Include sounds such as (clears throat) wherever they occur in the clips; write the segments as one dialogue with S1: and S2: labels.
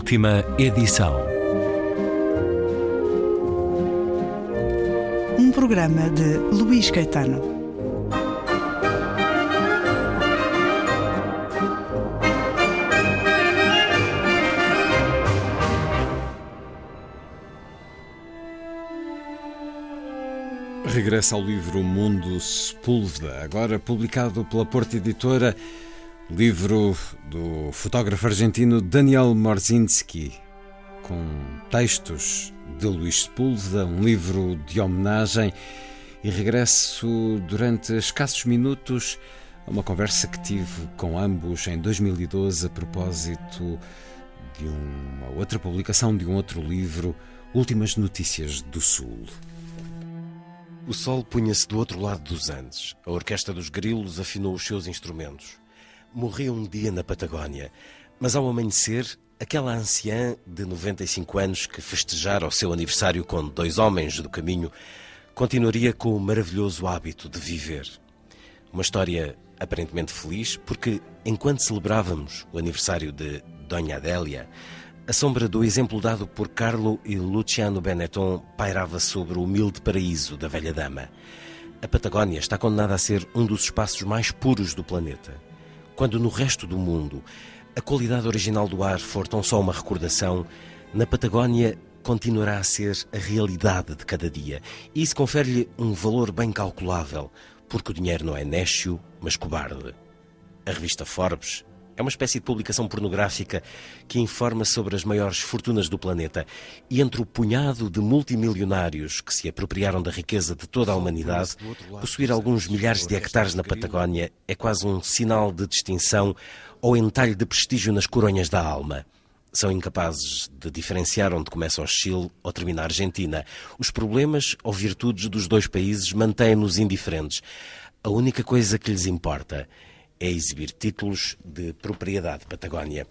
S1: Última edição.
S2: Um programa de Luís Caetano.
S3: Regressa ao livro Mundo Sepúlveda, agora publicado pela Porta Editora, livro do fotógrafo argentino Daniel Morzinski, com textos de Luís Sepúlveda, um livro de homenagem, e regresso durante escassos minutos a uma conversa que tive com ambos em 2012 a propósito de uma outra publicação de um outro livro, Últimas Notícias do Sul.
S4: O sol punha-se do outro lado dos Andes. A orquestra dos grilos afinou os seus instrumentos. Morri um dia na Patagónia, mas ao amanhecer, aquela anciã de 95 anos que festejara o seu aniversário com dois homens do caminho continuaria com o maravilhoso hábito de viver. Uma história aparentemente feliz, porque enquanto celebrávamos o aniversário de Dona Adélia, a sombra do exemplo dado por Carlo e Luciano Benetton pairava sobre o humilde paraíso da velha dama. A Patagónia está condenada a ser um dos espaços mais puros do planeta. Quando no resto do mundo a qualidade original do ar for tão só uma recordação, na Patagónia continuará a ser a realidade de cada dia. E isso confere-lhe um valor bem calculável, porque o dinheiro não é nécio, mas cobarde. A revista Forbes é uma espécie de publicação pornográfica que informa sobre as maiores fortunas do planeta. E entre o punhado de multimilionários que se apropriaram da riqueza de toda a humanidade, possuir alguns milhares de hectares na Patagónia é quase um sinal de distinção ou entalhe de prestígio nas coronhas da alma. São incapazes de diferenciar onde começa o Chile ou termina a Argentina. Os problemas ou virtudes dos dois países mantêm-nos indiferentes. A única coisa que lhes importa é exibir títulos de propriedade Patagónia.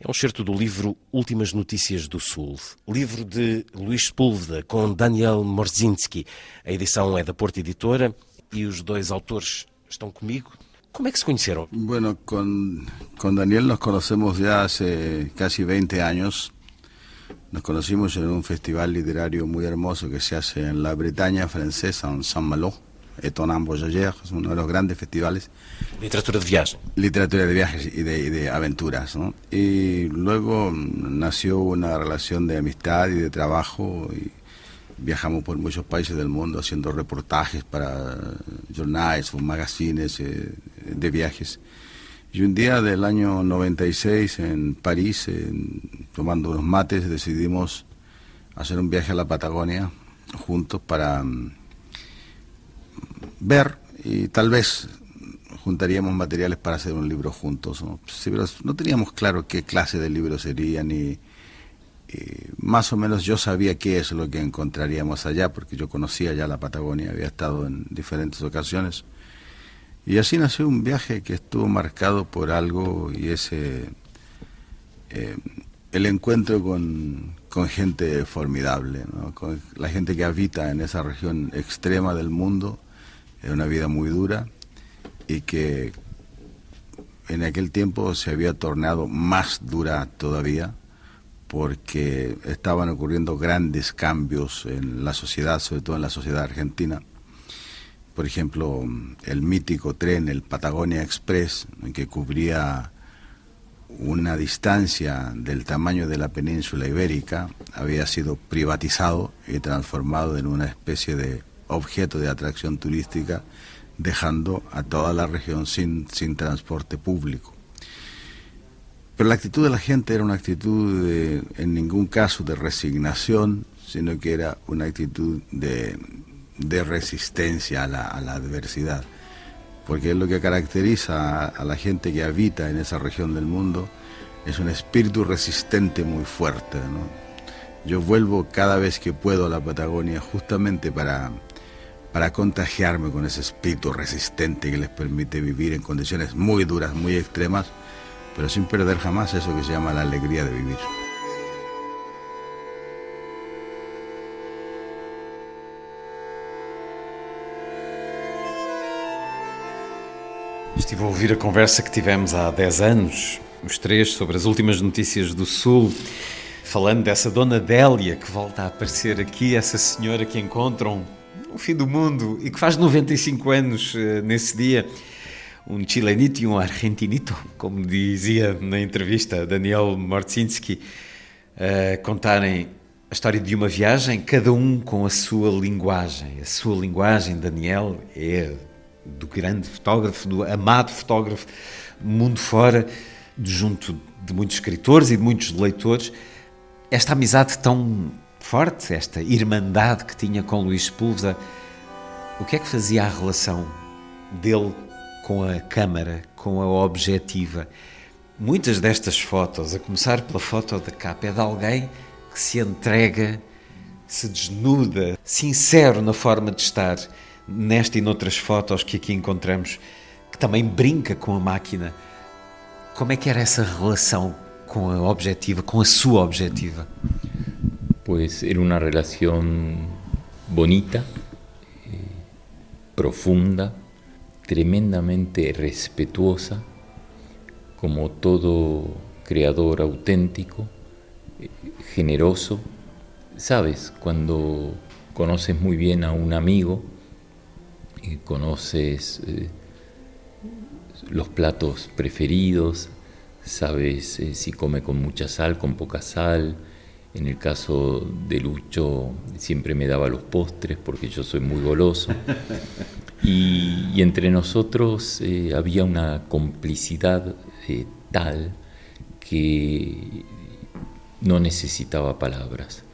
S4: É um certo do livro Últimas Notícias do Sul, livro de Luís Sepúlveda com Daniel Morzinski. A edição é da Porta Editora e os dois autores estão comigo. ¿Cómo es que se conocieron?
S5: Bueno, con, con Daniel nos conocemos ya hace casi 20 años. Nos conocimos en un festival literario muy hermoso que se hace en la Bretaña francesa, en Saint-Malo, Étonnant Voyageur, es uno de los grandes festivales.
S4: Literatura de viajes.
S5: Literatura de viajes y de, y de aventuras. ¿no? Y luego nació una relación de amistad y de trabajo. Y, viajamos por muchos países del mundo haciendo reportajes para jornales o magazines eh, de viajes. Y un día del año 96 en París, tomando unos mates, decidimos hacer un viaje a la Patagonia juntos para um, ver y tal vez juntaríamos materiales para hacer un libro juntos. ¿no? Teníamos claro qué clase de libro sería ni eh, más o menos yo sabía qué es lo que encontraríamos allá, porque yo conocía ya la Patagonia, había estado en diferentes ocasiones. Y así nació un viaje que estuvo marcado por algo y ese eh, el encuentro con, con gente formidable, con la gente que habita en esa región extrema del mundo, es una vida muy dura y que en aquel tiempo se había tornado más dura todavía porque estaban ocurriendo grandes cambios en la sociedad, sobre todo en la sociedad argentina. Por ejemplo, el mítico tren, el Patagonia Express, que cubría una distancia del tamaño de la península ibérica, había sido privatizado y transformado en una especie de objeto de atracción turística, dejando a toda la región sin, sin transporte público. Pero la actitud de la gente era una actitud de, en ningún caso de resignación, sino que era una actitud de, de resistencia a la, a la, adversidad. Porque lo que caracteriza a, la gente que habita en esa región del mundo es un espíritu resistente muy fuerte. Yo vuelvo cada vez que puedo a la Patagonia justamente para, para contagiarme con ese espíritu resistente que les permite vivir en condiciones muy duras, muy extremas, pero sin perder jamás eso que se llama la alegría de vivir.
S3: Estive a ouvir a conversa que tivemos há 10 anos os três, sobre as últimas notícias do Sul, falando dessa Dona Délia que volta a aparecer aqui, essa senhora que encontram no fim do mundo e que faz 95 anos uh, nesse dia. Um chilenito e um argentinito, como dizia na entrevista Daniel Mortzinski, uh, contarem a história de uma viagem, cada um com a sua linguagem. A sua linguagem, Daniel, é do grande fotógrafo, do amado fotógrafo mundo fora, junto de muitos escritores e de muitos leitores. Esta amizade tão forte, esta irmandade que tinha com Luís Sepúlveda, o que é que fazia a relação dele com a câmara, com a objetiva? Muitas destas fotos, a começar pela foto da capa, é de alguém que se entrega, se desnuda, sincero na forma de estar, nesta e noutras fotos que aqui encontramos, que também brinca com a máquina. Como é que era essa relação com a objetiva, com a sua objetiva?
S1: Pues era una relación bonita, eh, profunda, tremendamente respetuosa, como todo creador auténtico, eh, generoso. Sabes, cuando conoces muy bien a un amigo, eh, conoces eh, los platos preferidos, sabes si come con mucha sal, con poca sal. En el caso de Lucho siempre me daba los postres porque yo soy muy goloso. Y, entre nosotros había una complicidad tal que no necesitaba palabras.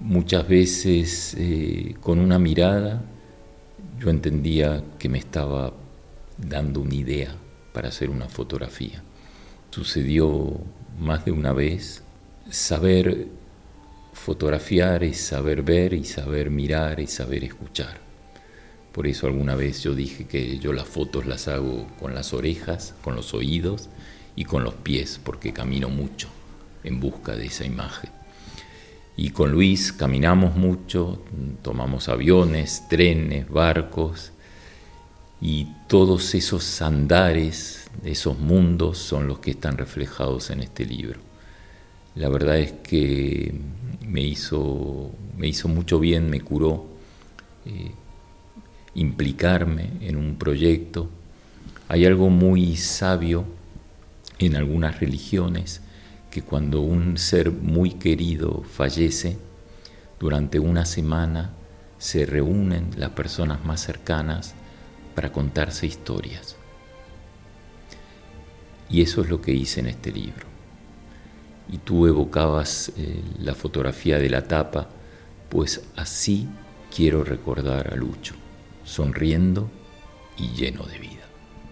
S1: Muchas veces eh, con una mirada yo entendía que me estaba dando una idea para hacer una fotografía. Sucedió más de una vez. Saber fotografiar es saber ver y saber mirar y saber escuchar. Por eso alguna vez yo dije que yo las fotos las hago con las orejas, con los oídos y con los pies, porque camino mucho en busca de esa imagen. Y con Luis caminamos mucho, tomamos aviones, trenes, barcos, y todos esos andares, esos mundos son los que están reflejados en este libro. La verdad es que me hizo, me hizo mucho bien, me curó eh, implicarme en un proyecto. Hay algo muy sabio en algunas religiones que cuando un ser muy querido fallece, durante una semana se reúnen las personas más cercanas para contarse historias. Y eso es lo que hice en este libro. Y tú evocabas eh, la fotografía de la tapa, pues así quiero recordar a Lucho, sonriendo y lleno de vida.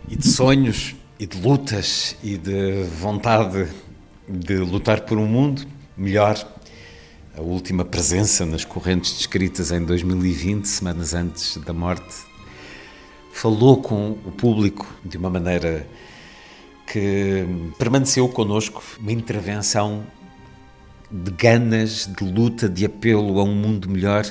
S3: Y de sueños, y de lutas, y de vontade de lutar por um mundo melhor. A última presença nas correntes descritas em 2020, semanas antes da morte, falou com o público de uma maneira que permaneceu connosco, uma intervenção de ganas, de luta, de apelo a um mundo melhor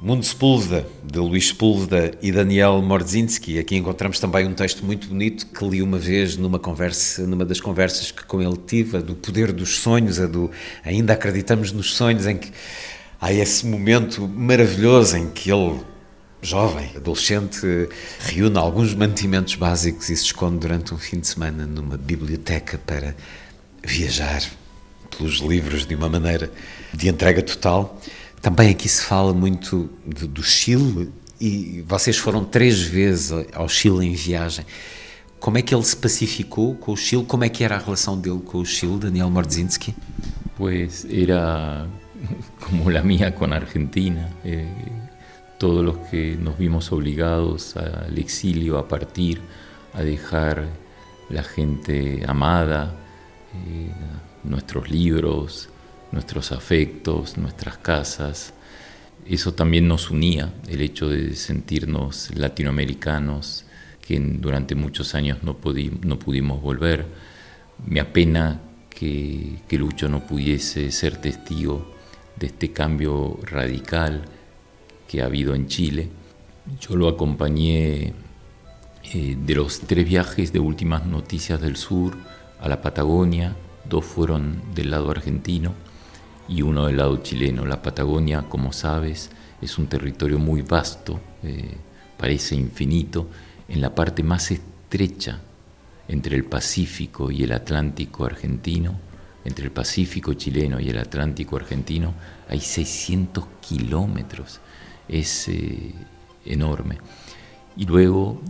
S3: Mundo Sepúlveda, de Luís Sepúlveda e Daniel Mordzinski. Aqui encontramos também um texto muito bonito que li uma vez numa conversa, numa das conversas que com ele tive, a do poder dos sonhos, a do ainda acreditamos nos sonhos, em que há esse momento maravilhoso em que ele, jovem, adolescente, reúne alguns mantimentos básicos e se esconde durante um fim de semana numa biblioteca para viajar pelos livros de uma maneira de entrega total. Também aqui se fala muito de, do Chile e vocês foram três vezes ao Chile em viagem. Como é que ele se pacificou com o Chile? Como é que era a relação dele com o Chile, Daniel Mordzinski?
S1: Pues era como la mía con Argentina. Eh, todos los que nos vimos obligados al exilio, a partir, a dejar la gente amada, eh, nuestros libros, nuestros afectos, nuestras casas. Eso también nos unía, el hecho de sentirnos latinoamericanos, que durante muchos años no, no pudimos volver. Me apena que, que Lucho no pudiese ser testigo de este cambio radical que ha habido en Chile. Yo lo acompañé Eh, de los tres viajes de últimas noticias del sur a la Patagonia, dos fueron del lado argentino y uno del lado chileno. La Patagonia, como sabes, es un territorio muy vasto, eh, parece infinito, en la parte más estrecha entre el Pacífico y el Atlántico argentino, entre el Pacífico chileno y el Atlántico argentino, hay 600 kilómetros, es eh, enorme. Y luego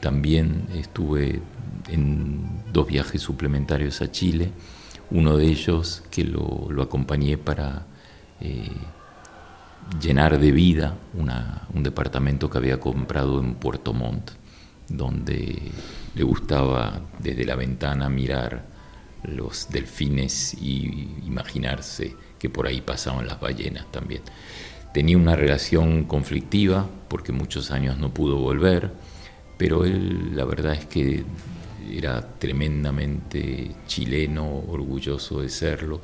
S1: también estuve en dos viajes suplementarios a Chile, uno de ellos que lo, acompañé para eh, llenar de vida un departamento que había comprado en Puerto Montt, donde le gustaba desde la ventana mirar los delfines y imaginarse que por ahí pasaban las ballenas también. Tenía una relación conflictiva porque muchos años no pudo volver, pero él la verdad es que era tremendamente chileno, orgulloso de serlo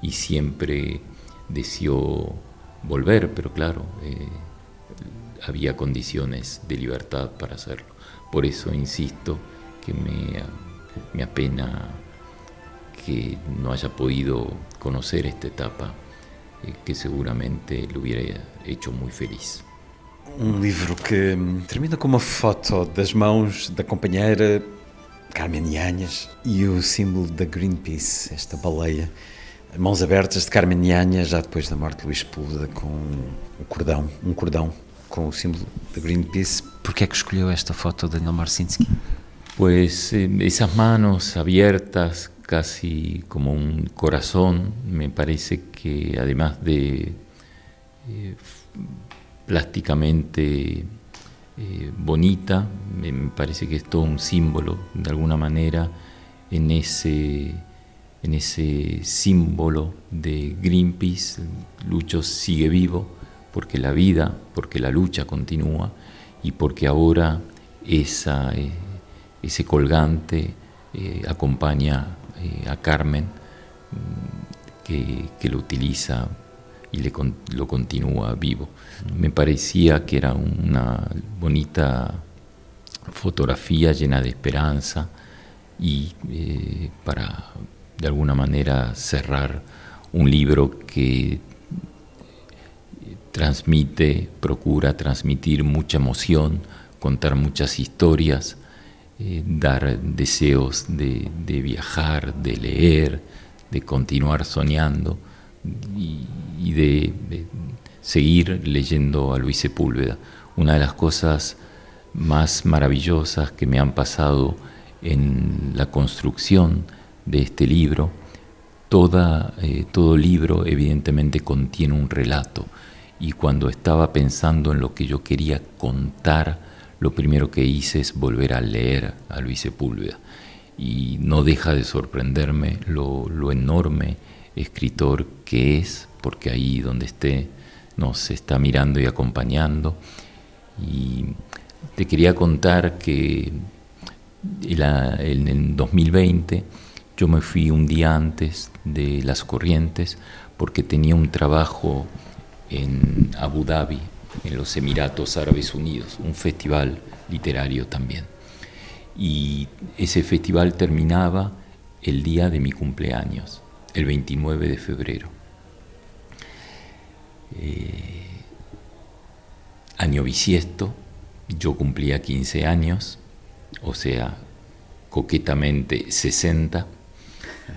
S1: y siempre deseó volver, pero claro, eh, había condiciones de libertad para hacerlo. Por eso insisto que me, me apena que no haya podido conocer esta etapa que seguramente lo hubiera hecho muy feliz.
S3: Um livro que hum, termina com uma foto das mãos da companheira Carmen Yanhas e o símbolo da Greenpeace, esta baleia. Mãos abertas de Carmen Yanhas, já depois da morte de Luís Sepúlveda, com um cordão, um cordão com o símbolo da Greenpeace. Por que é que escolheu esta foto Daniel Marcinski?
S1: Pues eh, esas manos abiertas, casi como un corazón, me parece que además de eh, plásticamente eh, bonita, me parece que es todo un símbolo, de alguna manera, en ese, en ese símbolo de Greenpeace, Lucho sigue vivo, porque la vida, porque la lucha continúa y porque ahora esa, eh, ese colgante acompaña a Carmen, mm, que, que lo utiliza y le, lo continúa vivo. Me parecía que era una bonita fotografía llena de esperanza y eh, para de alguna manera cerrar un libro que transmite, procura transmitir mucha emoción, contar muchas historias, eh, dar deseos de, viajar, de leer, de continuar soñando y, de, seguir leyendo a Luis Sepúlveda. Una de las cosas más maravillosas que me han pasado en la construcción de este libro, toda, eh, todo libro evidentemente contiene un relato y cuando estaba pensando en lo que yo quería contar, lo primero que hice es volver a leer a Luis Sepúlveda y no deja de sorprenderme lo, enorme escritor que es, porque ahí donde esté nos está mirando y acompañando. Y te quería contar que en el 2020 yo me fui un día antes de las corrientes porque tenía un trabajo en Abu Dhabi, en los Emiratos Árabes Unidos, un festival literario también. Y ese festival terminaba el día de mi cumpleaños el 29 de febrero. Eh, año bisiesto, yo cumplía 15 años, o sea, coquetamente 60,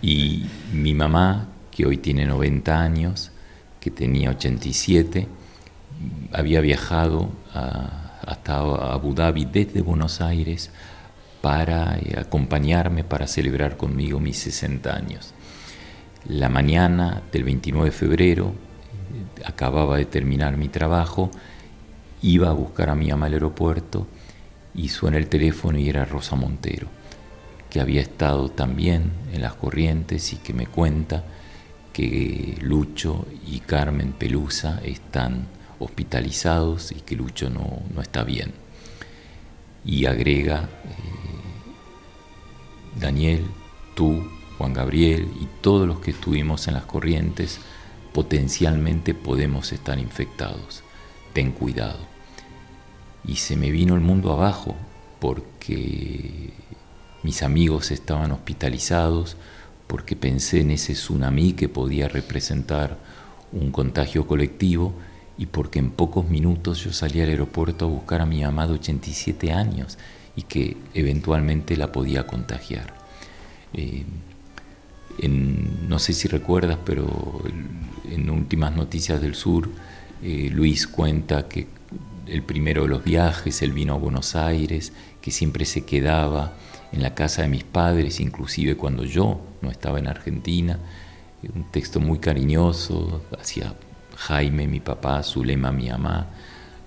S1: y mi mamá, que hoy tiene 90 años, que tenía 87, había viajado hasta Abu Dhabi desde Buenos Aires para eh, acompañarme, para celebrar conmigo mis 60 años. La mañana del 29 de febrero, acababa de terminar mi trabajo, iba a buscar a mi ama al aeropuerto y suena el teléfono y era Rosa Montero, que había estado también en las corrientes y que me cuenta que Lucho y Carmen Pelusa están hospitalizados y que Lucho no, está bien. Y agrega, eh, Daniel, tú Juan Gabriel y todos los que estuvimos en las corrientes, potencialmente podemos estar infectados. Ten cuidado. Y se me vino el mundo abajo, porque mis amigos estaban hospitalizados, porque pensé en ese tsunami que podía representar un contagio colectivo y porque en pocos minutos yo salí al aeropuerto a buscar a mi mamá de 87 años y que eventualmente la podía contagiar. Eh, no sé si recuerdas, pero en Últimas Noticias del Sur, eh, Luis cuenta que el primero de los viajes, él vino a Buenos Aires, que siempre se quedaba en la casa de mis padres, inclusive cuando yo no estaba en Argentina. Un texto muy cariñoso hacia Jaime, mi papá, Zulema, mi mamá.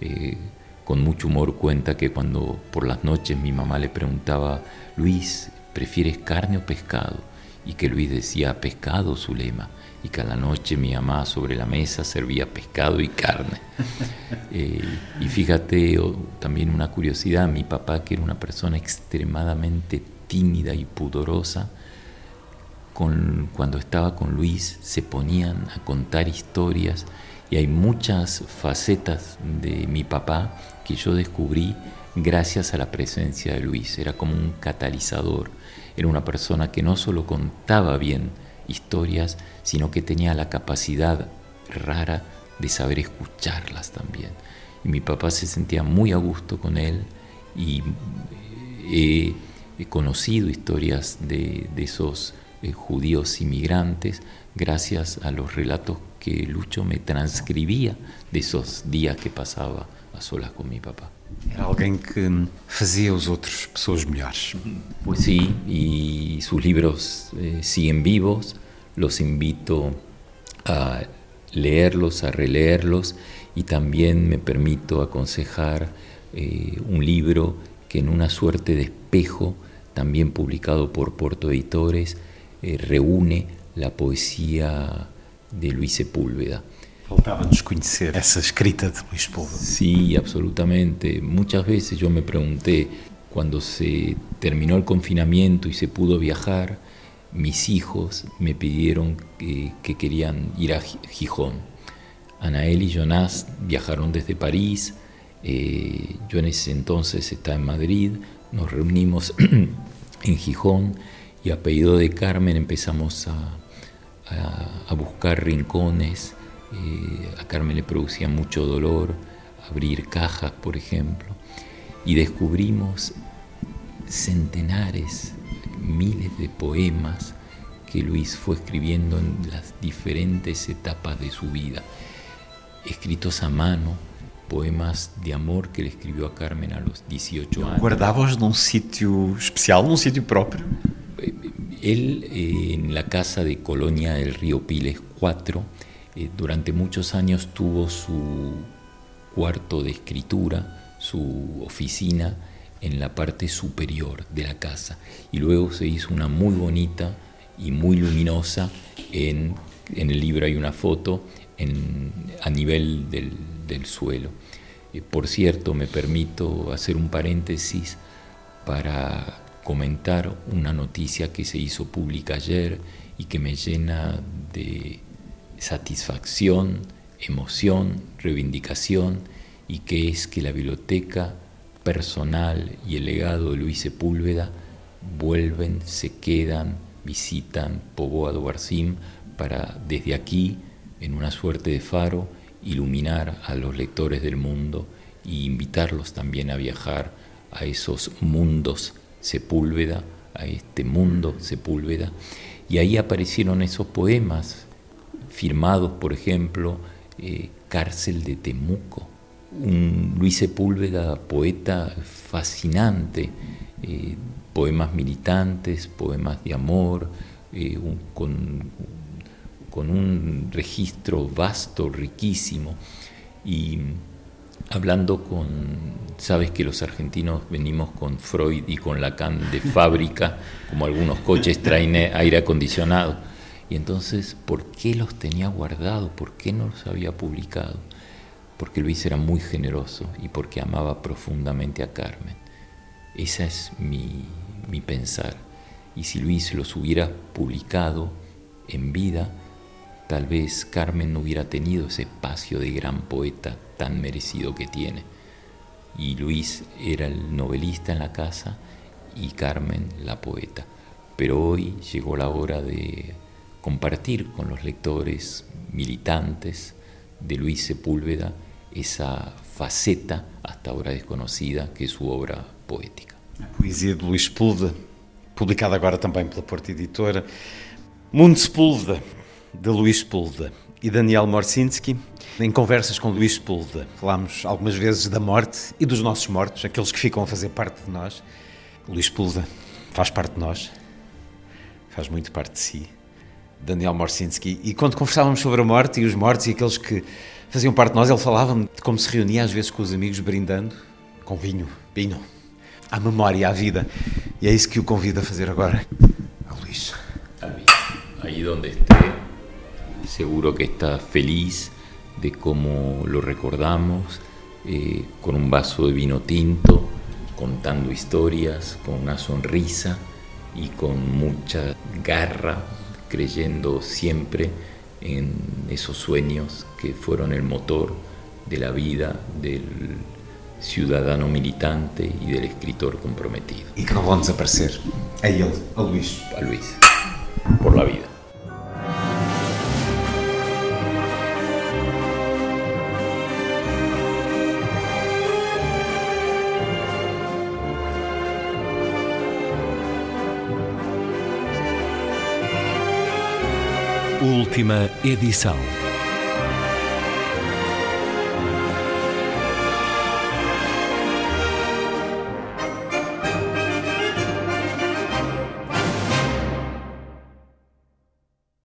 S1: Eh, con mucho humor cuenta que cuando por las noches mi mamá le preguntaba, Luis, ¿prefieres carne o pescado? Y que Luis decía, pescado, Zulema y cada noche mi mamá sobre la mesa servía pescado y carne. (laughs) Eh, y fíjate, también una curiosidad, mi papá, que era una persona extremadamente tímida y pudorosa, con, cuando estaba con Luis se ponían a contar historias y hay muchas facetas de mi papá que yo descubrí gracias a la presencia de Luis. Era como un catalizador, era una persona que no solo contaba bien, historias, sino que tenía la capacidad rara de saber escucharlas también. Y mi papá se sentía muy a gusto con él y he, conocido historias de, esos eh, judíos inmigrantes gracias a los relatos que Lucho me transcribía de esos días que pasaba a solas con mi papá.
S3: Era alguien que hacía a los otros personas mejores.
S1: Pues sí, y sus libros eh, siguen vivos. Los invito a leerlos, a releerlos y también me permito aconsejar eh, un libro que en una suerte de espejo, también publicado por Porto Editores, eh, reúne la poesía de Luis Sepúlveda
S3: Faltava-nos conhecer essa escrita de Luís Sepúlveda.
S1: Sí, absolutamente. Muchas veces yo me pregunté, cuando se terminó el confinamiento y se pudo viajar, mis hijos me pidieron que, querían ir a Gijón. Anael y Jonás viajaron desde París, eh, yo en ese entonces estaba en Madrid, nos reunimos (clears throat) en Gijón y a pedido de Carmen empezamos a, a buscar rincones eh, a Carmen le producía mucho dolor abrir cajas, por ejemplo, y descubrimos centenares, miles de poemas que Luis fue escribiendo en las diferentes etapas de su vida, escritos a mano, poemas de amor que le escribió a Carmen a los 18 años.
S3: ¿Guardabas en un sitio especial, en un sitio propio?
S1: Eh, él eh, en la casa de Colonia del Río Piles 4 eh, durante muchos años tuvo su cuarto de escritura, su oficina en la parte superior de la casa y luego se hizo una muy bonita y muy luminosa en, el libro hay una foto a nivel del, suelo. Eh, por cierto, me permito hacer un paréntesis para comentar una noticia que se hizo pública ayer y que me llena de satisfacción, emoción, reivindicación y que es que la biblioteca personal y el legado de Luis Sepúlveda vuelven, se quedan, visitan Poboado Barcim para desde aquí, en una suerte de faro, iluminar a los lectores del mundo e invitarlos también a viajar a esos mundos Sepúlveda, a este mundo Sepúlveda. Y ahí aparecieron esos poemas firmados, por ejemplo, eh, Cárcel de Temuco, un Luis Sepúlveda, poeta fascinante, eh, poemas militantes, poemas de amor, eh, con, con, un registro vasto, riquísimo. Y hablando con, sabes que los argentinos venimos con Freud y con Lacan de fábrica, como algunos coches traen aire acondicionado y entonces, ¿por qué los tenía guardados? ¿Por qué no los había publicado? Porque Luis era muy generoso y porque amaba profundamente a Carmen. Ese es mi, mi pensar. Y si Luis los hubiera publicado en vida, tal vez Carmen no hubiera tenido ese espacio de gran poeta tan merecido que tiene. y Luis era el novelista en la casa y Carmen la poeta. Pero hoy llegó la hora de compartir con los lectores militantes de Luis Sepúlveda esa faceta hasta ahora desconocida que es su obra poética.
S3: A poesia de Luís Sepúlveda, publicada agora também pela Porta Editora. Mundo Sepúlveda, de Luís Sepúlveda e Daniel Morsinski. Em conversas com Luís Sepúlveda, falámos algumas vezes da morte e dos nossos mortos, aqueles que ficam a fazer parte de nós. Luís Sepúlveda faz parte de nós, faz muito parte de si. Daniel Morsinski. E quando conversávamos sobre a morte e os mortos e aqueles que faziam parte de nós, ele falava-me de como se reunia às vezes com os amigos brindando com vinho, vinho, à memória, à vida. E é isso que o convido a fazer agora, a Luís.
S1: Ahí donde esté, seguro que está feliz de cómo lo recordamos, eh, con un vaso de vino tinto, contando historias, con una sonrisa y con mucha garra, creyendo siempre en esos sueños que fueron el motor de la vida del ciudadano militante y del escritor comprometido.
S3: E que não vão desaparecer. É ele, a Luís.
S1: A Luis, por la vida.
S6: Sétima edição.